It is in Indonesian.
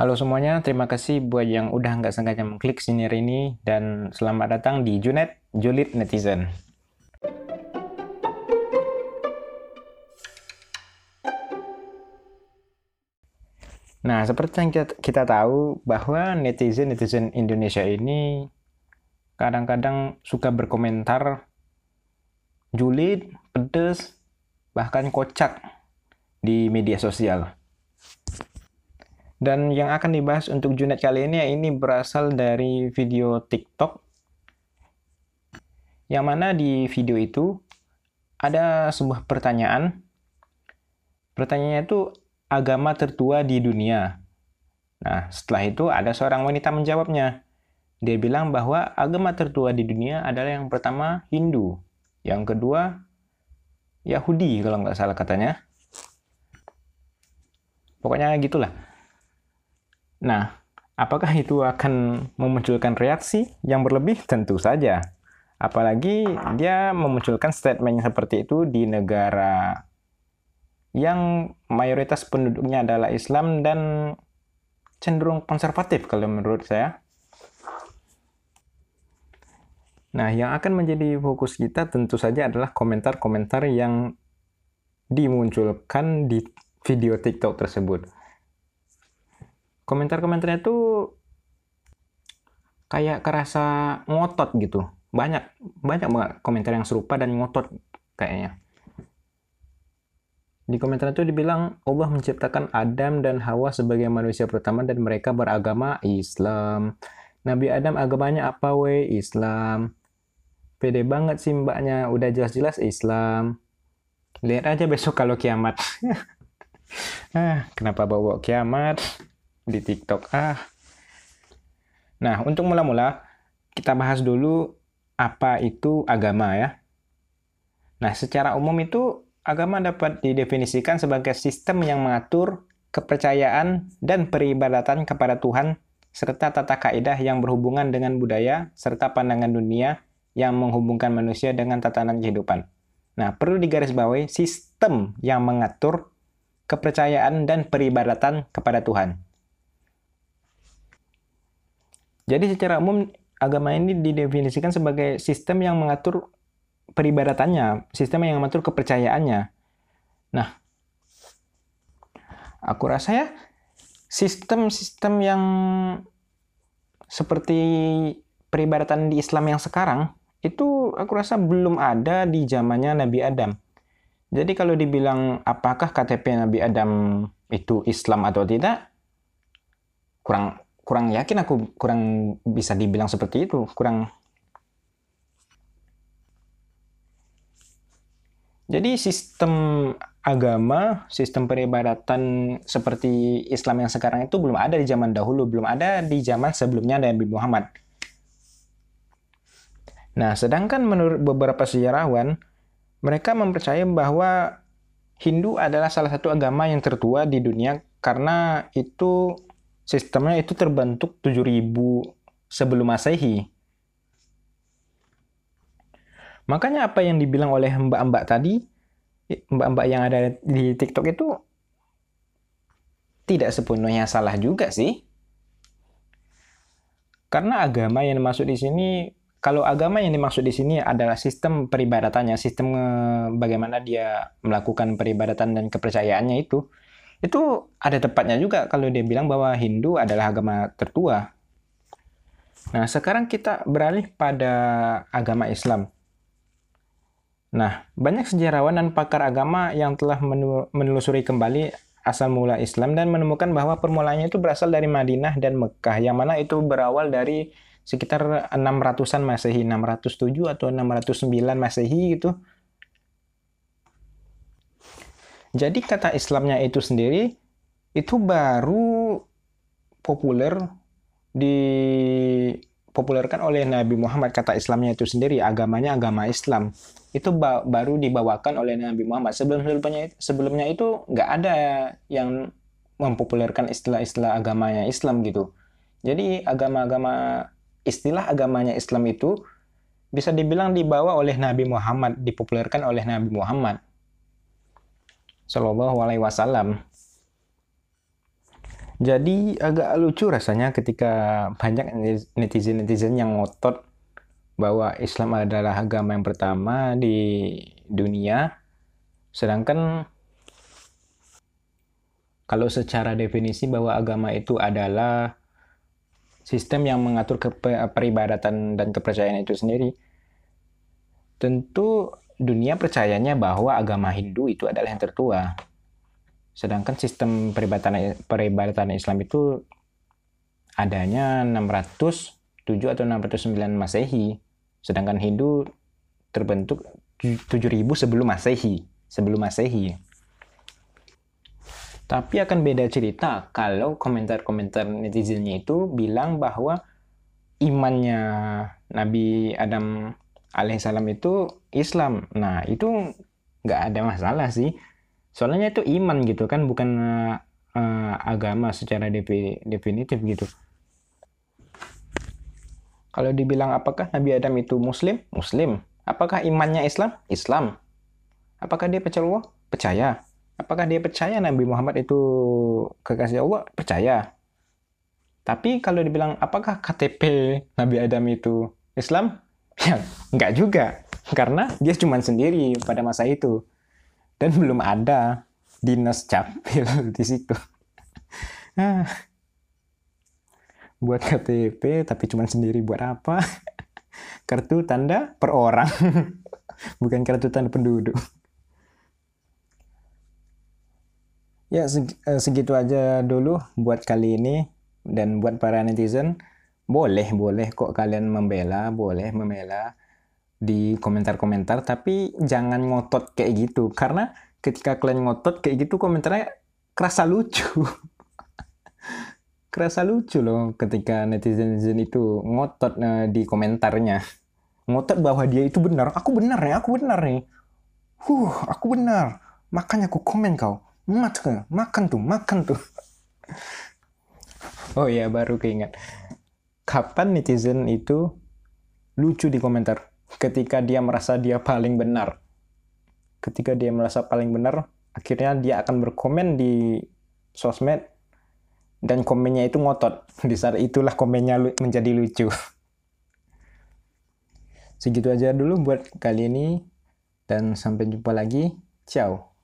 Halo semuanya, terima kasih buat yang udah nggak sengaja mengklik siniar ini dan selamat datang di Junet Julid Netizen. Nah, seperti yang kita, kita tahu bahwa netizen-netizen Indonesia ini kadang-kadang suka berkomentar julid, pedes, bahkan kocak di media sosial. Dan yang akan dibahas untuk Junet kali ini ini berasal dari video TikTok. Yang mana di video itu ada sebuah pertanyaan. Pertanyaannya itu agama tertua di dunia. Nah, setelah itu ada seorang wanita menjawabnya. Dia bilang bahwa agama tertua di dunia adalah yang pertama Hindu, yang kedua Yahudi kalau nggak salah katanya. Pokoknya gitulah. Nah, apakah itu akan memunculkan reaksi yang berlebih? Tentu saja. Apalagi dia memunculkan statement seperti itu di negara yang mayoritas penduduknya adalah Islam dan cenderung konservatif kalau menurut saya. Nah, yang akan menjadi fokus kita tentu saja adalah komentar-komentar yang dimunculkan di video TikTok tersebut komentar-komentarnya tuh kayak kerasa ngotot gitu. Banyak banyak banget komentar yang serupa dan ngotot kayaknya. Di komentar itu dibilang Allah menciptakan Adam dan Hawa sebagai manusia pertama dan mereka beragama Islam. Nabi Adam agamanya apa we? Islam. Pede banget sih mbaknya, udah jelas-jelas Islam. Lihat aja besok kalau kiamat. ah, kenapa bawa kiamat? Di TikTok. Ah. Nah, untuk mula-mula kita bahas dulu apa itu agama ya. Nah, secara umum itu agama dapat didefinisikan sebagai sistem yang mengatur kepercayaan dan peribadatan kepada Tuhan serta tata kaidah yang berhubungan dengan budaya serta pandangan dunia yang menghubungkan manusia dengan tatanan kehidupan. Nah, perlu digarisbawahi sistem yang mengatur kepercayaan dan peribadatan kepada Tuhan. Jadi secara umum agama ini didefinisikan sebagai sistem yang mengatur peribadatannya, sistem yang mengatur kepercayaannya. Nah, aku rasa ya sistem-sistem yang seperti peribadatan di Islam yang sekarang itu aku rasa belum ada di zamannya Nabi Adam. Jadi kalau dibilang apakah KTP Nabi Adam itu Islam atau tidak, kurang kurang yakin aku kurang bisa dibilang seperti itu kurang. Jadi sistem agama sistem peribadatan seperti Islam yang sekarang itu belum ada di zaman dahulu belum ada di zaman sebelumnya Nabi Muhammad. Nah sedangkan menurut beberapa sejarawan mereka mempercayai bahwa Hindu adalah salah satu agama yang tertua di dunia karena itu sistemnya itu terbentuk 7000 sebelum Masehi. Makanya apa yang dibilang oleh mbak-mbak tadi, mbak-mbak yang ada di TikTok itu tidak sepenuhnya salah juga sih. Karena agama yang dimaksud di sini, kalau agama yang dimaksud di sini adalah sistem peribadatannya, sistem eh, bagaimana dia melakukan peribadatan dan kepercayaannya itu, itu ada tepatnya juga kalau dia bilang bahwa Hindu adalah agama tertua. Nah, sekarang kita beralih pada agama Islam. Nah, banyak sejarawan dan pakar agama yang telah menelusuri kembali asal mula Islam dan menemukan bahwa permulaannya itu berasal dari Madinah dan Mekah, yang mana itu berawal dari sekitar 600-an Masehi, 607 atau 609 Masehi gitu. Jadi kata Islamnya itu sendiri itu baru populer dipopulerkan oleh Nabi Muhammad. Kata Islamnya itu sendiri agamanya agama Islam. Itu ba baru dibawakan oleh Nabi Muhammad. Sebelum sebelumnya sebelumnya itu nggak ada yang mempopulerkan istilah-istilah agamanya Islam gitu. Jadi agama-agama istilah agamanya Islam itu bisa dibilang dibawa oleh Nabi Muhammad dipopulerkan oleh Nabi Muhammad Shallallahu Alaihi Wasallam. Jadi agak lucu rasanya ketika banyak netizen-netizen yang ngotot bahwa Islam adalah agama yang pertama di dunia, sedangkan kalau secara definisi bahwa agama itu adalah sistem yang mengatur peribadatan dan kepercayaan itu sendiri, tentu dunia percayanya bahwa agama Hindu itu adalah yang tertua. Sedangkan sistem peribadatan peribadatan Islam itu adanya 607 atau 609 Masehi. Sedangkan Hindu terbentuk 7000 sebelum Masehi, sebelum Masehi. Tapi akan beda cerita kalau komentar-komentar netizennya itu bilang bahwa imannya Nabi Adam alaihissalam itu Islam. Nah, itu nggak ada masalah sih. Soalnya itu iman gitu kan bukan uh, agama secara definitif gitu. Kalau dibilang apakah Nabi Adam itu muslim? Muslim. Apakah imannya Islam? Islam. Apakah dia percaya Allah? Percaya. Apakah dia percaya Nabi Muhammad itu kekasih Allah? Percaya. Tapi kalau dibilang apakah KTP Nabi Adam itu Islam ya nggak juga karena dia cuma sendiri pada masa itu dan belum ada dinas capil di situ. Ah. buat KTP tapi cuma sendiri buat apa? Kartu tanda per orang, bukan kartu tanda penduduk. Ya eh, segitu aja dulu buat kali ini dan buat para netizen boleh boleh kok kalian membela boleh membela di komentar-komentar tapi jangan ngotot kayak gitu. Karena ketika kalian ngotot kayak gitu komentarnya kerasa lucu. Kerasa lucu loh ketika netizen-netizen itu ngotot uh, di komentarnya. Ngotot bahwa dia itu benar. Aku benar nih aku benar nih. Huh aku benar. Makanya aku komen kau. Makan makan tuh makan tuh. Oh ya baru keingat kapan netizen itu lucu di komentar ketika dia merasa dia paling benar. Ketika dia merasa paling benar, akhirnya dia akan berkomen di sosmed dan komennya itu ngotot. Di saat itulah komennya menjadi lucu. Segitu aja dulu buat kali ini dan sampai jumpa lagi. Ciao.